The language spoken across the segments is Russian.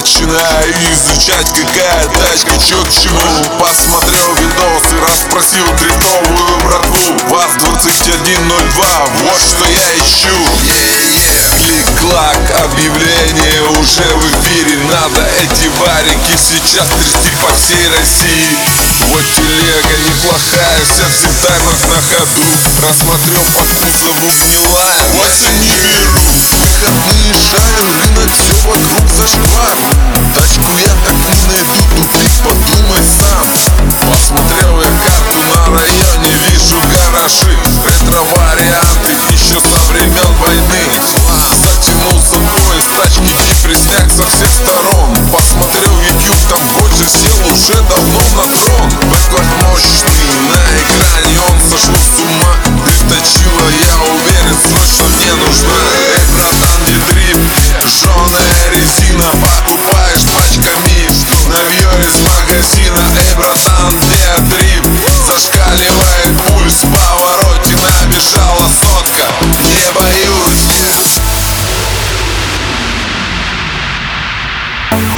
Начинаю изучать, какая тачка, чё к чему. Посмотрел видосы, расспросил криптовую братву. ВАЗ 2102, вот что я ищу. Клик-клак, объявление уже в эфире. Надо эти варики сейчас трясти по всей России. Вот телега неплохая, вся в зимтаймах на ходу. Рассмотрел по кузову гнилая, лося не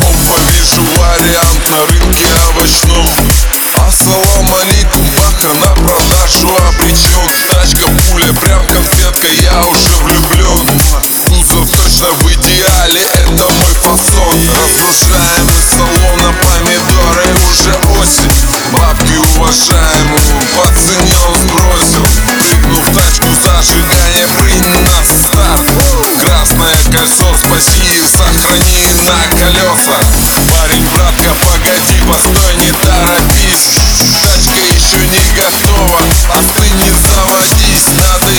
Бомба, вижу вариант на рынке овощном. Ассалам алейкум, баха на продажу обречен. Тачка, пуля, прям как на колеса, Парень, братка, погоди, постой, не торопись. Тачка еще не готова, а остынь, не заводись. Надо